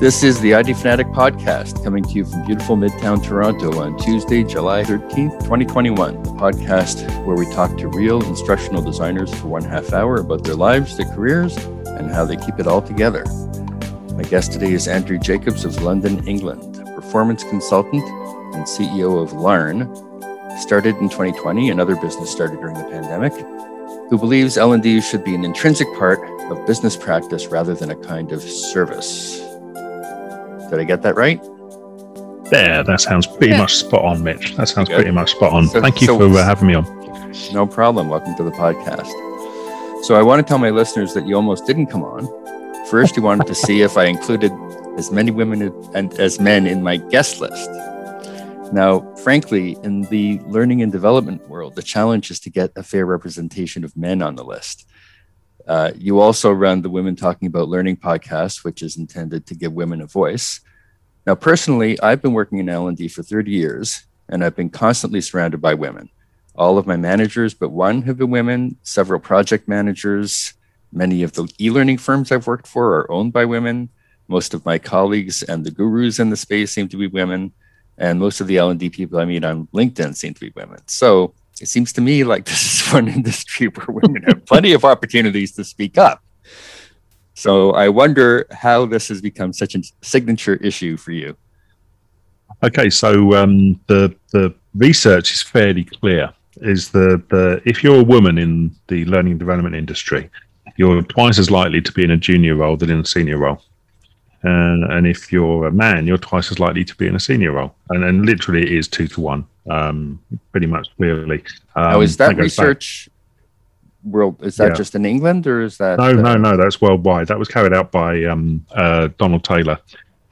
This is the ID Fanatic podcast coming to you from beautiful Midtown Toronto on Tuesday, July 13th, 2021. The podcast where we talk to real instructional designers for one half hour about their lives, their careers, and how they keep it all together. My guest today is Andrew Jacobs of London, England, a performance consultant and CEO of Larn, started in 2020, another business started during the pandemic, who believes L&D should be an intrinsic part of business practice rather than a kind of service. Did I get that right? There, that sounds pretty Yeah. much spot on, Mitch. That sounds Good. pretty much spot on. So- Thank you so- for uh, having me on. No problem. Welcome to the podcast. So I want to tell my listeners that you almost didn't come on. First, you wanted to see if I included as many women and as men in my guest list. Now, frankly, in the learning and development world, the challenge is to get a fair representation of men on the list. Uh, you also run the Women Talking About Learning podcast, which is intended to give women a voice. Now, personally, I've been working in L&D for 30 years, and I've been constantly surrounded by women. All of my managers, but one, have been women. Several project managers. Many of the e learning firms I've worked for are owned by women. Most of my colleagues and the gurus in the space seem to be women. And most of the L&D people I meet on LinkedIn seem to be women. So it seems to me like this is one industry where women have plenty of opportunities to speak up. So I wonder how this has become such a signature issue for you. Okay, so um, the the research is fairly clear. Is the the if you're a woman in the learning and development industry, you're twice as likely to be in a junior role than in a senior role. And, and if you're a man, you're twice as likely to be in a senior role. And, and literally, it is two to one, um, pretty much clearly. Um, now, is that back- research world? Is that Yeah. just in England or is that? No, uh, no, no. That's worldwide. That was carried out by um, uh, Donald Taylor,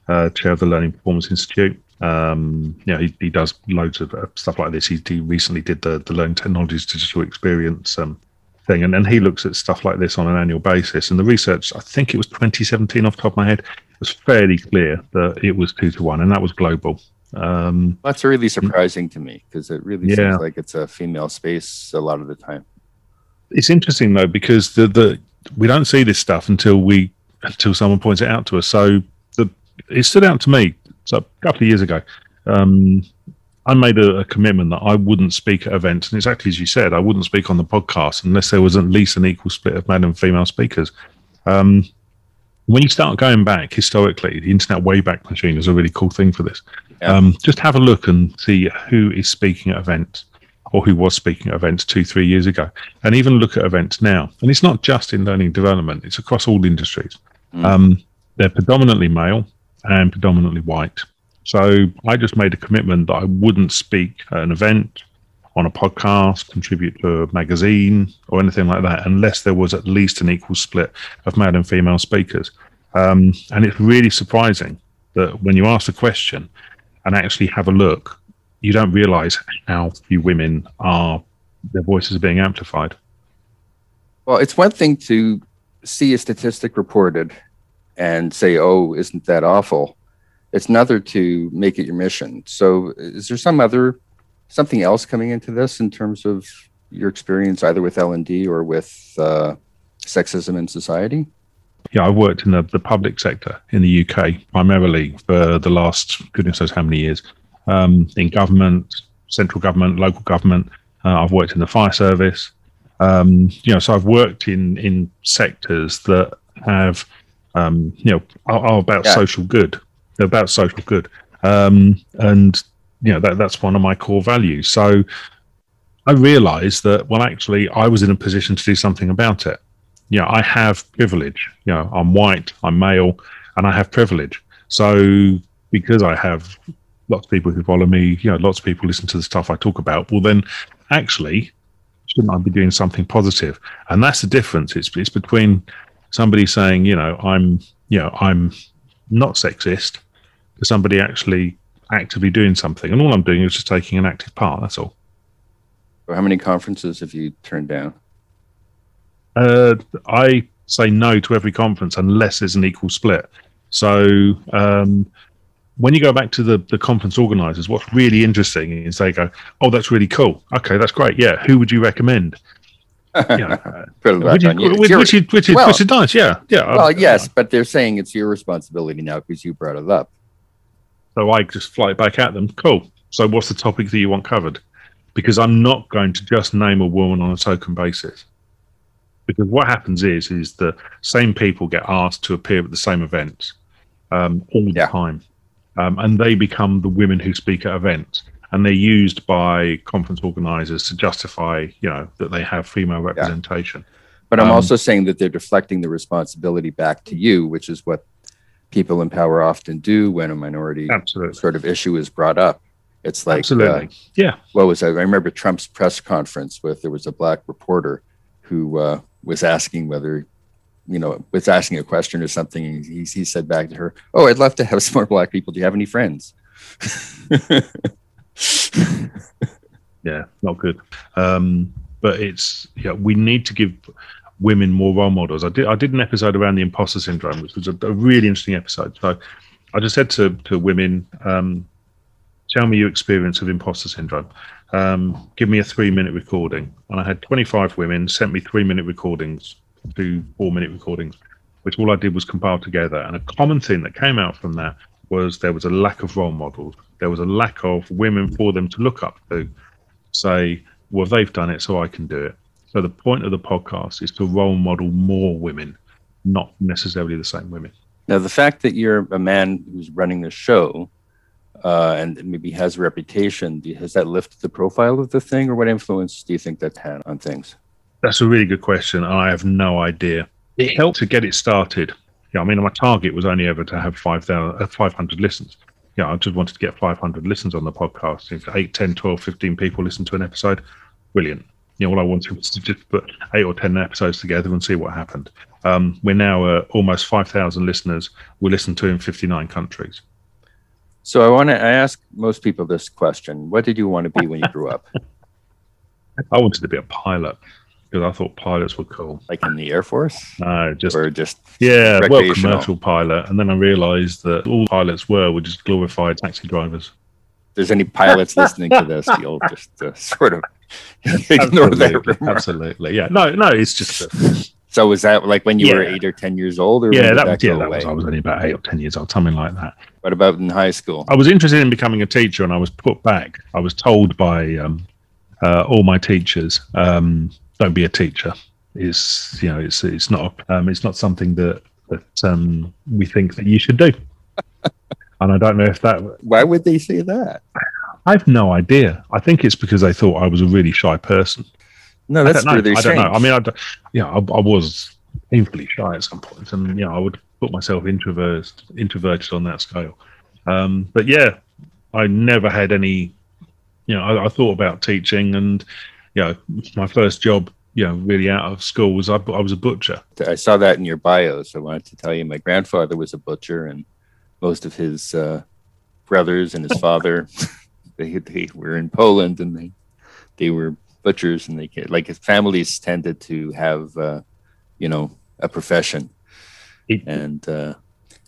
uh, chair of the Learning Performance Institute. Um, yeah, he, he does loads of uh, stuff like this. He, he recently did the the Learning Technologies Digital Experience um, thing, and, and he looks at stuff like this on an annual basis. And the research, I think it was 2017 off the top of my head, was fairly clear that it was two to one, and that was global. Um, That's really surprising to me because it really Yeah. seems like it's a female space a lot of the time. it's interesting though because the the we don't see this stuff until we until someone points it out to us. So the it stood out to me. So a couple of years ago, um, I made a, a commitment that I wouldn't speak at events, and exactly as you said, I wouldn't speak on the podcast unless there was at least an equal split of male and female speakers. Um, when you start going back historically, the Internet Wayback Machine is a really cool thing for this. Yeah. Um, just have a look and see who is speaking at events or who was speaking at events two, three years ago, and even look at events now. And it's not just in learning development; it's across all industries. Mm. Um, they're predominantly male and predominantly white. So I just made a commitment that I wouldn't speak at an event, on a podcast, contribute to a magazine, or anything like that, unless there was at least an equal split of male and female speakers. Um, and it's really surprising that when you ask the question and actually have a look, you don't realize how few women are their voices are being amplified. Well, it's one thing to see a statistic reported and say, "Oh, isn't that awful?" It's another to make it your mission. So, is there some other something else coming into this in terms of your experience, either with L and D or with uh, sexism in society? Yeah, I worked in the, the public sector in the UK primarily for the last goodness knows how many years. Um, in government, central government, local government. Uh, I've worked in the fire service. Um, you know, so I've worked in in sectors that have, um, you know, are, are about Yeah. social good. They're about social good, um, and you know that that's one of my core values. So I realised that well, actually, I was in a position to do something about it you know, I have privilege. You know, I'm white, I'm male, and I have privilege. So because I have lots of people who follow me, you know, lots of people listen to the stuff I talk about, well then actually shouldn't I be doing something positive? And that's the difference. It's it's between somebody saying, you know, I'm you know, I'm not sexist to somebody actually actively doing something. And all I'm doing is just taking an active part, that's all. How many conferences have you turned down? Uh, I say no to every conference unless there's an equal split. So um, when you go back to the, the conference organizers, what's really interesting is they go, "Oh, that's really cool. Okay, that's great. Yeah, who would you recommend?" You know, Put it back which, is, you. Which, which is which is Well- which is nice. Yeah, yeah. well, I- yes, but they're saying it's your responsibility now because you brought it up. So I just fly it back at them. Cool. So what's the topic that you want covered? Because I'm not going to just name a woman on a token basis. Because what happens is is the same people get asked to appear at the same events um, all the Yeah. time, um, and they become the women who speak at events, and they're used by conference organisers to justify, you know, that they have female representation. But I'm Um, also saying that they're deflecting the responsibility back to you, which is what people in power often do when a minority Absolutely, sort of issue is brought up. It's like, absolutely, uh, yeah. what was that? I remember Trump's press conference with there was a black reporter who uh, was asking whether, you know, was asking a question or something. And he, he said back to her, "Oh, I'd love to have some more black people. Do you have any friends?" yeah, not good. Um, but it's yeah, we need to give women more role models. I did I did an episode around the imposter syndrome, which was a, a really interesting episode. So I just said to to women, um, tell me your experience of imposter syndrome. Um, give me a three minute recording, and I had 25 women sent me three minute recordings, two four minute recordings, which all I did was compile together. And a common thing that came out from that was there was a lack of role models. There was a lack of women for them to look up to say, well, they've done it, so I can do it. So the point of the podcast is to role model more women, not necessarily the same women. Now, the fact that you're a man who's running the show uh, and maybe has a reputation, has that lifted the profile of the thing, or what influence do you think that had on things? That's a really good question, and I have no idea. It helped to get it started. Yeah, I mean, my target was only ever to have 5,000 uh, 500 listens. Yeah, I just wanted to get 500 listens on the podcast. If 8, 10, 12, 15 people listen to an episode, brilliant. You know, all I wanted was to just put 8 or 10 episodes together and see what happened. Um, we're now uh, almost 5,000 listeners. We listen to in 59 countries. So I want to I ask most people this question: What did you want to be when you grew up? I wanted to be a pilot because I thought pilots were cool. Like in the Air Force, No, just or just yeah, well, commercial pilot. And then I realised that all pilots were were just glorified taxi drivers. if there's any pilots listening to this, you'll just uh, sort of ignore that Absolutely, remark. absolutely. Yeah, no, no, it's just that, So was that like when you were eight or ten years old, or yeah, did that, that was yeah, that was. I was only about eight or ten years old, something like that. What about in high school? I was interested in becoming a teacher, and I was put back. I was told by um, uh, all my teachers, um, "Don't be a teacher." It's you know, it's it's not um, it's not something that that um, we think that you should do. and I don't know if that. Why would they say that? I've no idea. I think it's because they thought I was a really shy person. No, I that's know. really I don't know. I mean, I, don't- I, I was painfully shy at some point, and you know, I would put myself introverted, introverted on that scale. Um, but yeah, I never had any. You know, I, I thought about teaching, and you know, my first job, you know, really out of school was I, I was a butcher. I saw that in your bio, so I wanted to tell you my grandfather was a butcher, and most of his uh, brothers and his father, they they were in Poland, and they they were butchers, and they like families tended to have uh, you know a profession, and uh,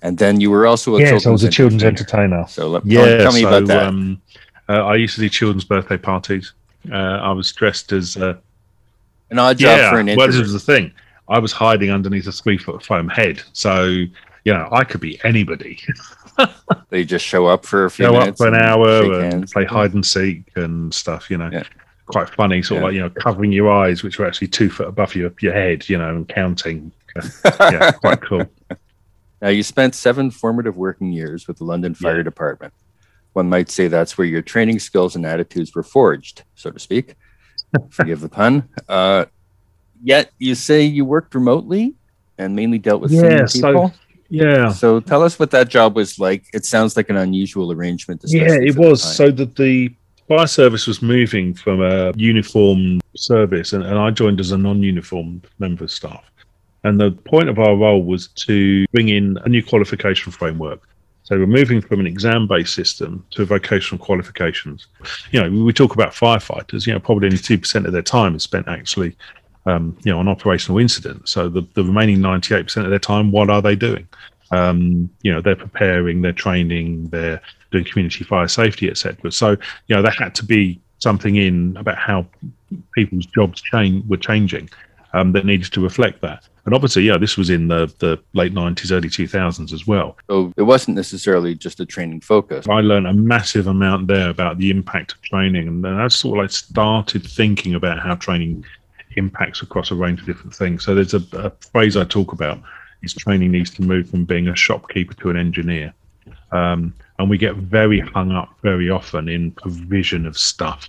and then you were also a yes, I was a children's entertainer. So let, Yeah, tell, me so, about that. Um, uh, I used to do children's birthday parties. Uh, I was dressed as uh, An odd job yeah, for an well, this was the thing. I was hiding underneath a three foot foam head, so you know I could be anybody. they just show up for a few Go up for an hour and play hide and seek and stuff. You know, Yeah. quite funny. Sort Yeah. of like you know covering your eyes, which were actually two foot above your your head. You know, and counting. Yeah, quite cool. Now, you spent seven formative working years with the London Fire Yeah. Department. One might say that's where your training skills and attitudes were forged, so to speak. Forgive the pun. Uh, yet you say you worked remotely and mainly dealt with Yeah, senior so- people. Yeah, So tell us what that job was like. It sounds like an unusual arrangement. yeah, it for the was. So that the fire service was moving from a uniform service, and, and I joined as a non-uniformed member of staff. And the point of our role was to bring in a new qualification framework. So we're moving from an exam-based system to vocational qualifications. You know, we talk about firefighters. You know, probably only two percent of their time is spent actually, um, you know, on operational incidents. So the, the remaining ninety-eight percent of their time, what are they doing? Um, you know, they're preparing, they're training, they're doing community fire safety, etc. So you know, there had to be something in about how people's jobs change were changing um, that needed to reflect that. And obviously, yeah, this was in the, the late 90s, early 2000s as well. So it wasn't necessarily just a training focus. I learned a massive amount there about the impact of training. And then I sort of like started thinking about how training impacts across a range of different things. So there's a, a phrase I talk about is training needs to move from being a shopkeeper to an engineer. Um, and we get very hung up very often in provision of stuff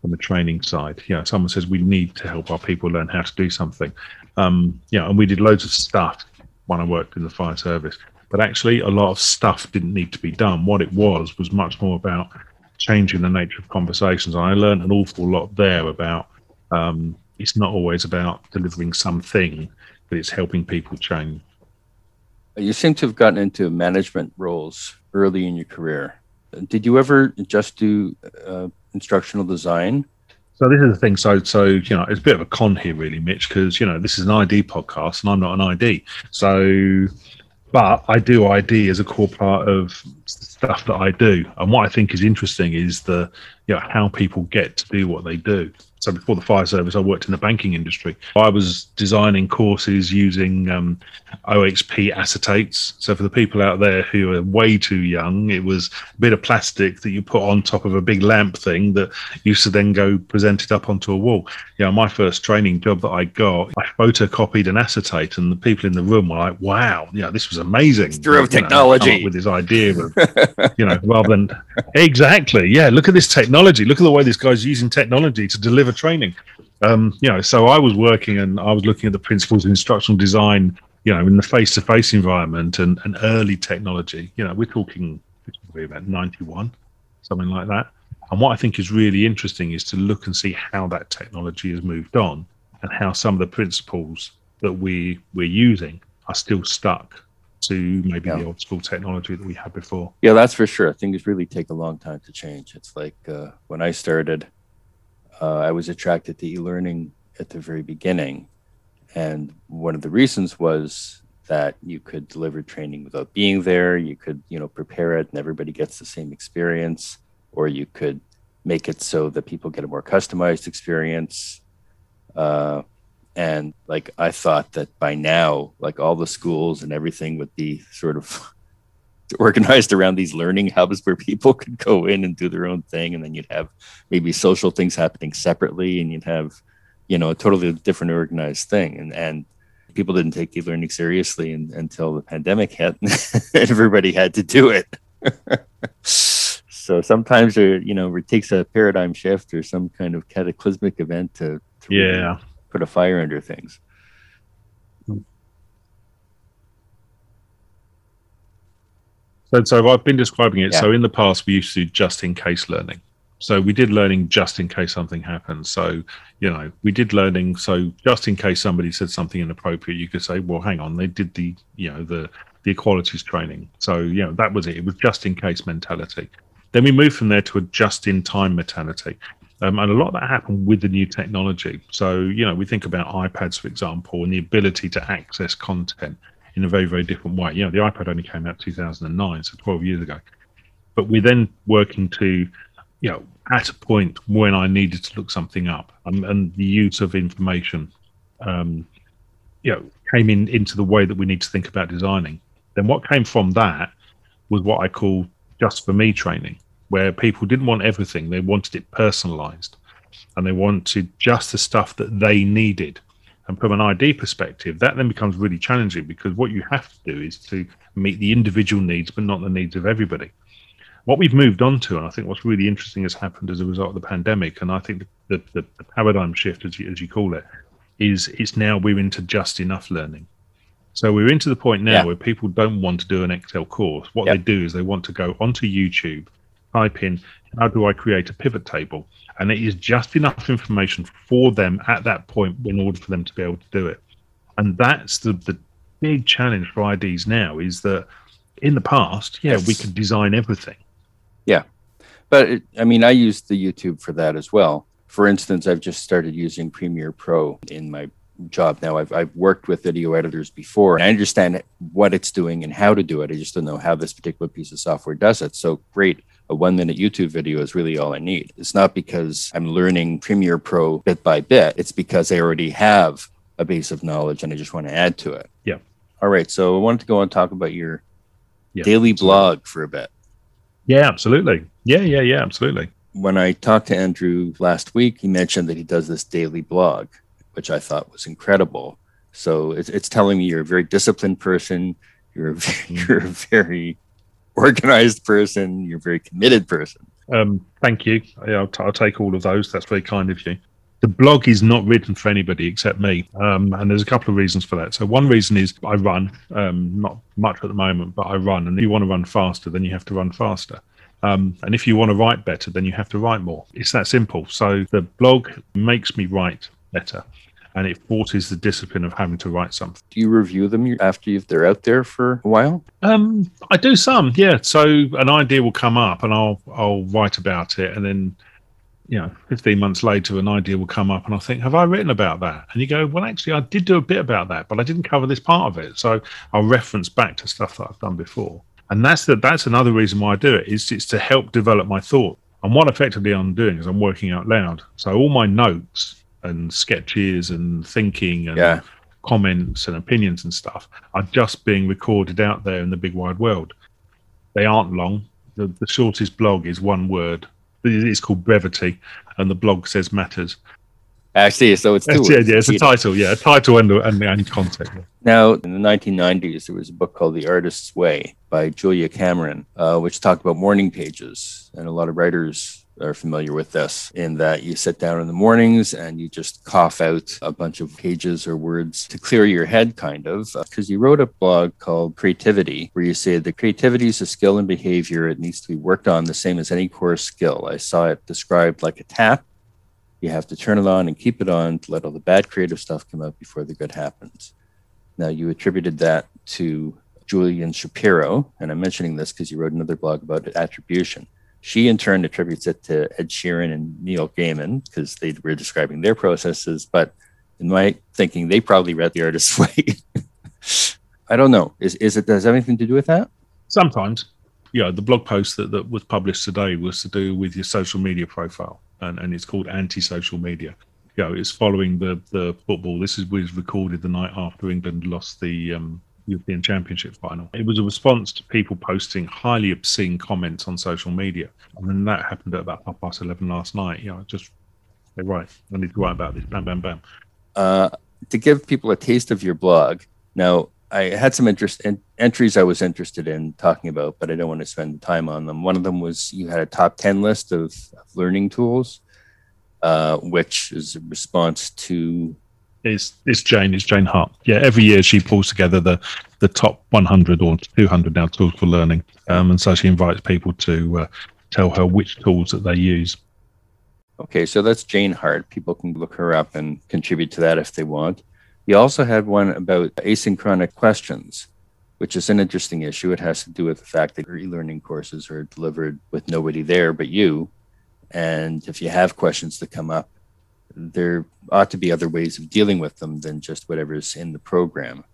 from the training side. You know, someone says we need to help our people learn how to do something. Um, yeah, and we did loads of stuff when I worked in the fire service. But actually, a lot of stuff didn't need to be done. What it was was much more about changing the nature of conversations. And I learned an awful lot there about um, it's not always about delivering something, but it's helping people change. You seem to have gotten into management roles early in your career. Did you ever just do uh, instructional design? So this is the thing. So so you know, it's a bit of a con here, really, Mitch, because you know this is an ID podcast, and I'm not an ID. So, but I do ID as a core part of stuff that I do. And what I think is interesting is the you know how people get to do what they do so before the fire service, I worked in the banking industry. I was designing courses using um, OHP acetates. So for the people out there who are way too young, it was a bit of plastic that you put on top of a big lamp thing that used to then go present it up onto a wall. Yeah, my first training job that I got, I photocopied an acetate, and the people in the room were like, "Wow, yeah, this was amazing." Through technology know, with this idea of, you know, rather than exactly, yeah, look at this technology. Look at the way this guy's using technology to deliver training. Um, you know, so I was working and I was looking at the principles of instructional design, you know, in the face-to-face environment and, and early technology. You know, we're talking about 91, something like that. And what I think is really interesting is to look and see how that technology has moved on and how some of the principles that we we're using are still stuck to maybe yeah. the old school technology that we had before. Yeah, that's for sure. Things really take a long time to change. It's like uh, when I started, uh, I was attracted to e-learning at the very beginning, and one of the reasons was that you could deliver training without being there. You could, you know, prepare it, and everybody gets the same experience, or you could make it so that people get a more customized experience. Uh, and like I thought that by now, like all the schools and everything would be sort of organized around these learning hubs where people could go in and do their own thing, and then you'd have maybe social things happening separately, and you'd have, you know, a totally different organized thing. And and people didn't take e-learning seriously until the pandemic hit, and everybody had to do it. so sometimes there, you know, it takes a paradigm shift or some kind of cataclysmic event to, to yeah. Put a fire under things. So, so I've been describing it. Yeah. So in the past, we used to do just in case learning. So we did learning just in case something happens. So, you know, we did learning. So just in case somebody said something inappropriate, you could say, well, hang on, they did the, you know, the, the equalities training. So, you know, that was it. It was just in case mentality. Then we moved from there to a just in time mentality. Um, and a lot of that happened with the new technology. So, you know, we think about iPads, for example, and the ability to access content in a very, very different way. You know, the iPad only came out 2009, so 12 years ago. But we're then working to, you know, at a point when I needed to look something up and, and the use of information, um, you know, came in into the way that we need to think about designing. Then what came from that was what I call just for me training where people didn't want everything; they wanted it personalized, and they wanted just the stuff that they needed. And from an ID perspective, that then becomes really challenging because what you have to do is to meet the individual needs, but not the needs of everybody. What we've moved on to, and I think what's really interesting has happened as a result of the pandemic, and I think the, the, the paradigm shift, as you, as you call it, is it's now we're into just enough learning. So we're into the point now yeah. where people don't want to do an Excel course. What they do is they want to go onto YouTube type in how do I create a pivot table? And it is just enough information for them at that point in order for them to be able to do it. And that's the, the big challenge for IDs now is that in the past, yeah, yes. we could design everything. Yeah. But it, I mean, I use the YouTube for that as well. For instance, I've just started using Premiere Pro in my job now. I've, I've worked with video editors before. And I understand what it's doing and how to do it. I just don't know how this particular piece of software does it. So great. A one minute YouTube video is really all I need. It's not because I'm learning Premiere Pro bit by bit. It's because I already have a base of knowledge and I just want to add to it. Yeah. All right. So I wanted to go and talk about your Yeah, daily absolutely. blog for a bit. Yeah, absolutely. Yeah, yeah, yeah, absolutely. when I talked to Andrew last week, he mentioned that he does this daily blog, which I thought was incredible. So it's, it's telling me you're a very disciplined person. You're a, very- you're a very organized person. You're a very committed person. Um, thank you. I'll, t- I'll take all of those. That's very kind of you. The blog is not written for anybody except me, um, and there's a couple of reasons for that. So one reason is I run, um, not much at the moment, but I run, and if you want to run faster, then you have to run faster. Um, and if you want to write better, then you have to write more. It's that simple. So the blog makes me write better, and it forces the discipline of having to write something. Do you review them after you've, they're out there for a while? Um, I do some, yeah. So an idea will come up, and I'll I'll write about it, and then you know, fifteen months later, an idea will come up, and I think, have I written about that? And you go, well, actually, I did do a bit about that, but I didn't cover this part of it. So I'll reference back to stuff that I've done before, and that's the, that's another reason why I do it. Is it's to help develop my thought. And what effectively I'm doing is I'm working out loud. So all my notes and sketches and thinking and Yeah. comments and opinions and stuff are just being recorded out there in the big wide world. They aren't long. The, the shortest blog is one word. It's called brevity, and the blog says matters. Actually, so it's two. It's, yeah, yeah, it's a title. Yeah, a title and and, and content. Now, in the 1990s, there was a book called The Artist's Way by Julia Cameron, uh, which talked about morning pages. And a lot of writers are familiar with this in that you sit down in the mornings and you just cough out a bunch of pages or words to clear your head, kind of. Because you wrote a blog called Creativity, where you say that creativity is a skill and behavior. It needs to be worked on the same as any core skill. I saw it described like a tap. You have to turn it on and keep it on to let all the bad creative stuff come out before the good happens. Now, you attributed that to Julian Shapiro, and I'm mentioning this because you wrote another blog about attribution. She, in turn, attributes it to Ed Sheeran and Neil Gaiman because they were describing their processes. But in my thinking, they probably read The Artist's Way. I don't know. Is, is it does anything to do with that? Sometimes, yeah, the blog post that, that was published today was to do with your social media profile, and, and it's called anti-social media. You know, it's following the the football. This is was recorded the night after England lost the um, European Championship final. It was a response to people posting highly obscene comments on social media, and then that happened at about half past eleven last night. You know, just right, I need to write about this. Bam, bam, bam. uh, to give people a taste of your blog. Now, I had some interest in entries I was interested in talking about, but I don't want to spend time on them. One of them was you had a top 10 list of, of learning tools, uh, which is a response to, It's it's Jane. It's Jane Hart. Yeah, every year she pulls together the the top 100 or 200 now tools for learning, um, and so she invites people to uh, tell her which tools that they use. okay, so that's Jane Hart. People can look her up and contribute to that if they want. You also had one about asynchronic questions, which is an interesting issue. It has to do with the fact that your e-learning courses are delivered with nobody there but you. And if you have questions that come up, there ought to be other ways of dealing with them than just whatever's in the program.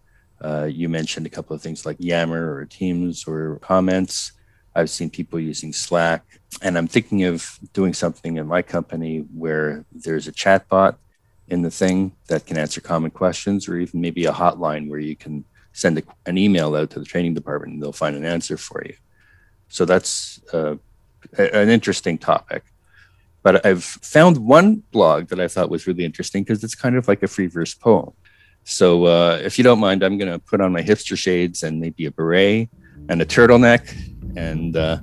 Uh, you mentioned a couple of things like Yammer or Teams or comments. I've seen people using Slack, and I'm thinking of doing something in my company where there's a chat bot in the thing that can answer common questions, or even maybe a hotline where you can send a, an email out to the training department and they'll find an answer for you. So that's uh, an interesting topic. But I've found one blog that I thought was really interesting because it's kind of like a free verse poem. So uh, if you don't mind, I'm going to put on my hipster shades and maybe a beret and a turtleneck and uh,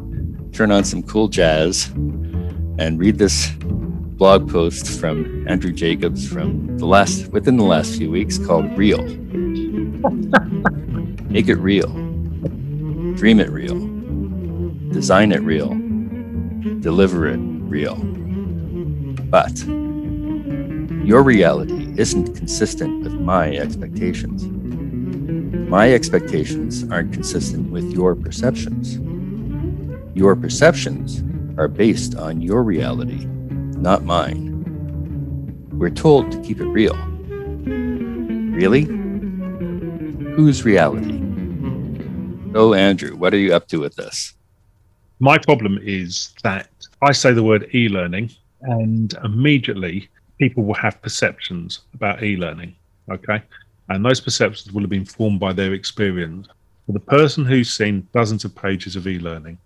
turn on some cool jazz and read this blog post from Andrew Jacobs from the last within the last few weeks called Real. Make it real. Dream it real. Design it real. Deliver it real. But your reality isn't consistent with my expectations. My expectations aren't consistent with your perceptions. Your perceptions are based on your reality, not mine. We're told to keep it real. Really? Whose reality? Oh, Andrew, what are you up to with this? My problem is that I say the word e learning, and immediately people will have perceptions about e learning. Okay. And those perceptions will have been formed by their experience. For the person who's seen dozens of pages of e learning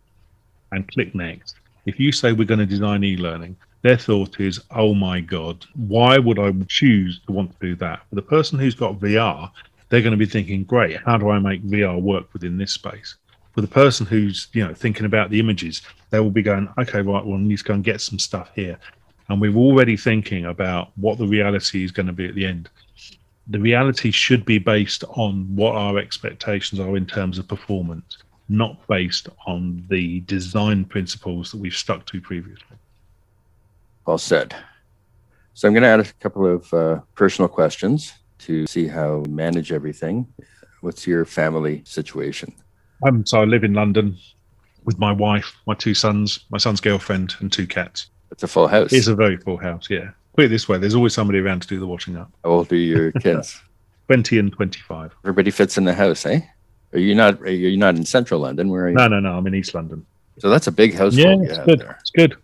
and click next, if you say we're going to design e learning, their thought is, oh my God, why would I choose to want to do that? For the person who's got VR, they're going to be thinking, great, how do I make VR work within this space? For the person who's, you know, thinking about the images, they will be going, okay, right, well, I need to go and get some stuff here. And we're already thinking about what the reality is going to be at the end. The reality should be based on what our expectations are in terms of performance, not based on the design principles that we've stuck to previously. Well said. So I'm going to add a couple of uh, personal questions to see how you manage everything. What's your family situation? Um, so I live in London with my wife, my two sons, my son's girlfriend, and two cats. It's a full house. It's a very full house, yeah. Put it this way, there's always somebody around to do the washing up. How old are your kids? 20 and 25. Everybody fits in the house, eh? Are you not? Are you not in central London? Where are you? No, no, no. I'm in East London. So that's a big house. Yeah, it's good. there. It's good.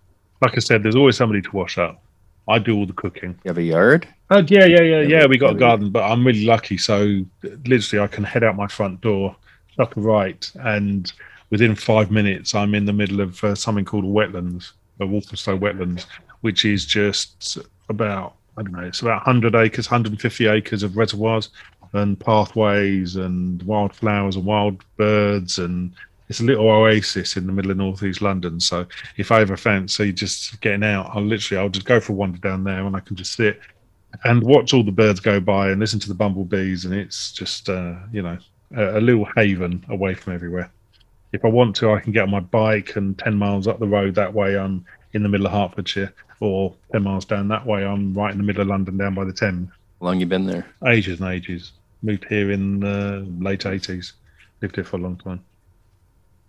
Like I said, there's always somebody to wash up. I do all the cooking. You have a yard. Oh yeah, yeah, yeah, Yeah, yeah. We got a garden, but I'm really lucky. So literally, I can head out my front door, chuck right, and within five minutes, I'm in the middle of uh, something called a wetlands, a Walthamstow wetlands, which is just about I don't know, it's about 100 acres, 150 acres of reservoirs and pathways and wildflowers and wild birds and it's a little oasis in the middle of northeast London. So if I ever fancy just getting out, I'll literally I'll just go for a wander down there and I can just sit and watch all the birds go by and listen to the bumblebees and it's just uh, you know a, a little haven away from everywhere. If I want to, I can get on my bike and ten miles up the road that way. I'm in the middle of Hertfordshire, or ten miles down that way. I'm right in the middle of London, down by the Thames. How long you been there? Ages and ages. Moved here in uh, late eighties. Lived here for a long time.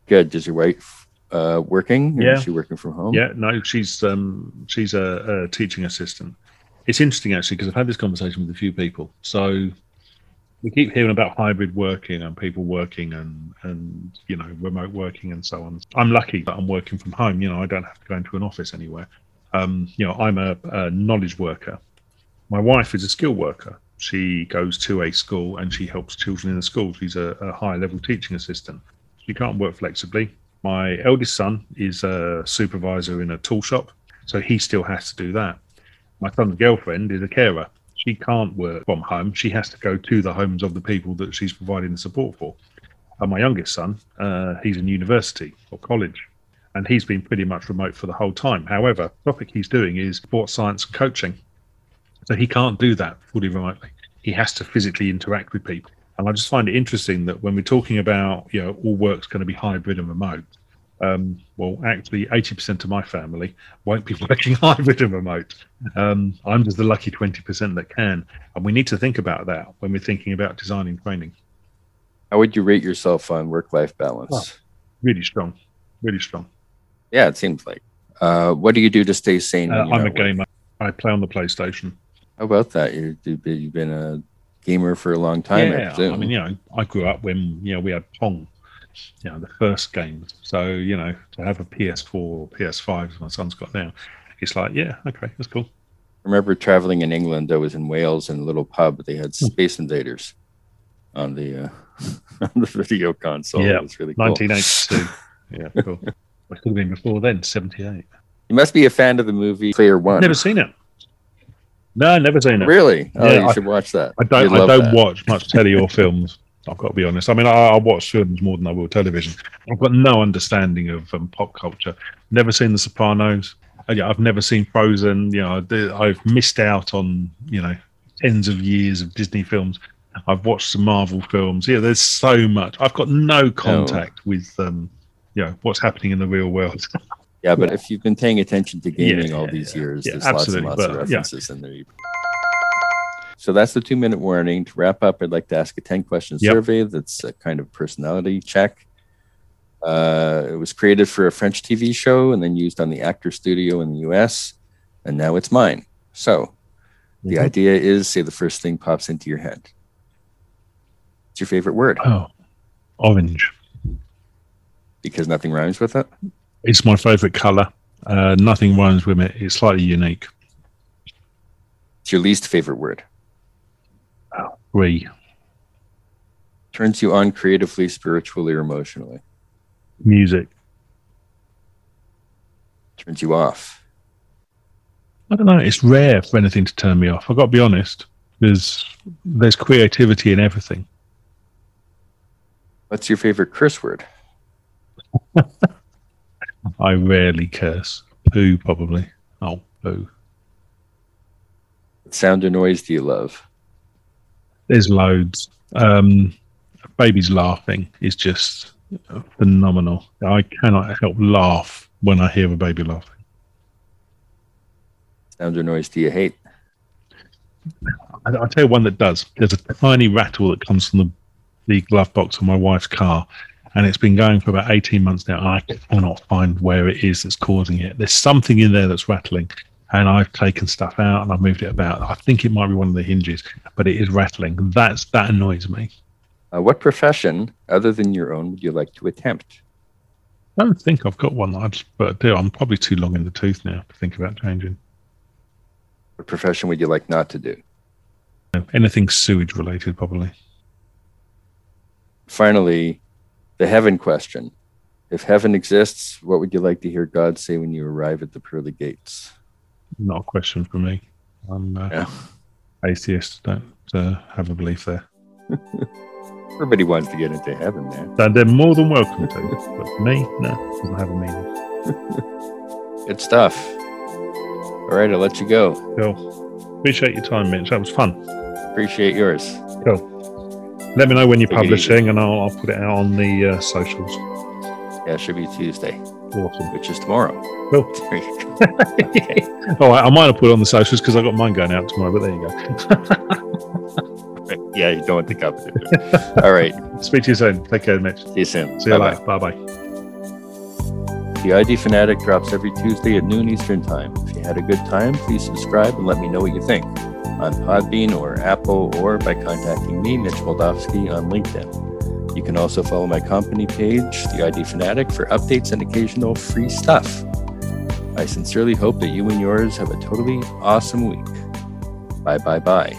Good. Does your wife uh, working? Or Yeah. Is she working from home? Yeah, no, she's um, she's a, a teaching assistant. It's interesting actually because I've had this conversation with a few people. So we keep hearing about hybrid working and people working and and you know remote working and so on. I'm lucky that I'm working from home. You know, I don't have to go into an office anywhere. Um, you know, I'm a, a knowledge worker. My wife is a skill worker. She goes to a school and she helps children in the school. She's a, a high level teaching assistant. She can't work flexibly. My eldest son is a supervisor in a tool shop, so he still has to do that. My son's girlfriend is a carer. She can't work from home. She has to go to the homes of the people that she's providing the support for. And my youngest son, uh, he's in university or college, and he's been pretty much remote for the whole time. However, the topic he's doing is sports science coaching. So he can't do that fully remotely. He has to physically interact with people. And I just find it interesting that when we're talking about, you know, all work's going to be hybrid and remote, um, well, actually, 80% of my family won't be working hybrid and remote. Um, I'm just the lucky 20% that can. And we need to think about that when we're thinking about designing training. How would you rate yourself on work-life balance? Oh. Really strong, really strong. Yeah, it seems like. Uh, what do you do to stay sane? Uh, I'm a gamer. I play on the PlayStation. How about that? You're, you've been- a gamer for a long time. Yeah, presume. I mean, you know, I grew up when you know we had Pong, you know, the first games. So you know, to have a PS4 or PS5, as my son's got now, it's like, yeah, okay, that's cool. I remember traveling in England. I was in Wales in a little pub. They had Hmm. Space Invaders on the uh, on the video console. Yeah, it was really cool. 1982. yeah, cool. I could have been before then, 78. You must be a fan of the movie Player One. Never seen it. No, never seen it. Really? Oh, Yeah, you I- should watch that. I don't. I don't that. watch much telly or films. I've got to be honest. I mean, I, I watch films more than I will television. I've got no understanding of um, pop culture. Never seen The Sopranos. Uh, yeah, I've never seen Frozen. You know, I've missed out on you know tens of years of Disney films. I've watched some Marvel films. Yeah, there's so much. I've got no contact with um, you know what's happening in the real world. Yeah, but if you've been paying attention to gaming Yeah, all these years, Yeah, there's lots and absolutely, lots of but, yeah. references in there. So that's the two minute warning. To wrap up, I'd like to ask a 10 question Yep. survey that's a kind of personality check. Uh, it was created for a French TV show and then used on the Actor Studio in the US, and now it's mine. So the Mhm. idea is say the first thing pops into your head. What's your favorite word? Oh, orange. Because nothing rhymes with it. It's my favorite color. Uh, nothing rhymes with it. It's slightly unique. It's your least favorite word. Three. Turns you on creatively, spiritually, or emotionally. Music. Turns you off. I don't know. It's rare for anything to turn me off. I've got to be honest. There's there's creativity in everything. What's your favorite curse word? I rarely curse. Poo, probably. Oh, poo. What sound or noise do you love? There's loads. Um, babies laughing is just phenomenal. I cannot help laugh when I hear a baby laughing. Sound or noise do you hate? I, I'll tell you one that does. There's a tiny rattle that comes from the, the glove box of my wife's car, and it's been going for about 18 months now. And I cannot find where it is that's causing it. There's something in there that's rattling, and I've taken stuff out and I've moved it about. I think it might be one of the hinges, but it is rattling. That's that annoys me. Uh, what profession, other than your own, would you like to attempt? I don't think I've got one I'd but do. I'm probably too long in the tooth now to think about changing. What profession would you like not to do? Anything sewage related, probably. Finally, the heaven question. If heaven exists, what would you like to hear God say when you arrive at the pearly gates? Not a question for me. I'm uh, Yeah. atheist. Don't uh, have a belief there. Everybody wants to get into heaven, man. And they're more than welcome to. But for me, no, doesn't have a meaning. Good stuff. All right, I'll let you go. Cool. Appreciate your time, Mitch. That was fun. Appreciate yours. Cool. Let me know when you're Take publishing, and I'll, I'll put it out on the uh, socials. Yeah, it should be Tuesday, Awesome. which is tomorrow. Cool. There you go. Okay. All right, I might have put it on the socials because I got mine going out tomorrow. But there you go. Yeah, you don't want to the competition. All right. Speak to you soon. Take care, Mitch. See you soon. See you Bye-bye. later. Bye bye. The ID Fanatic drops every Tuesday at noon Eastern Time. If you had a good time, please subscribe and let me know what you think on Podbean or Apple or by contacting me, Mitch Moldofsky, on LinkedIn. You can also follow my company page, The ID Fanatic, for updates and occasional free stuff. I sincerely hope that you and yours have a totally awesome week. Bye bye bye.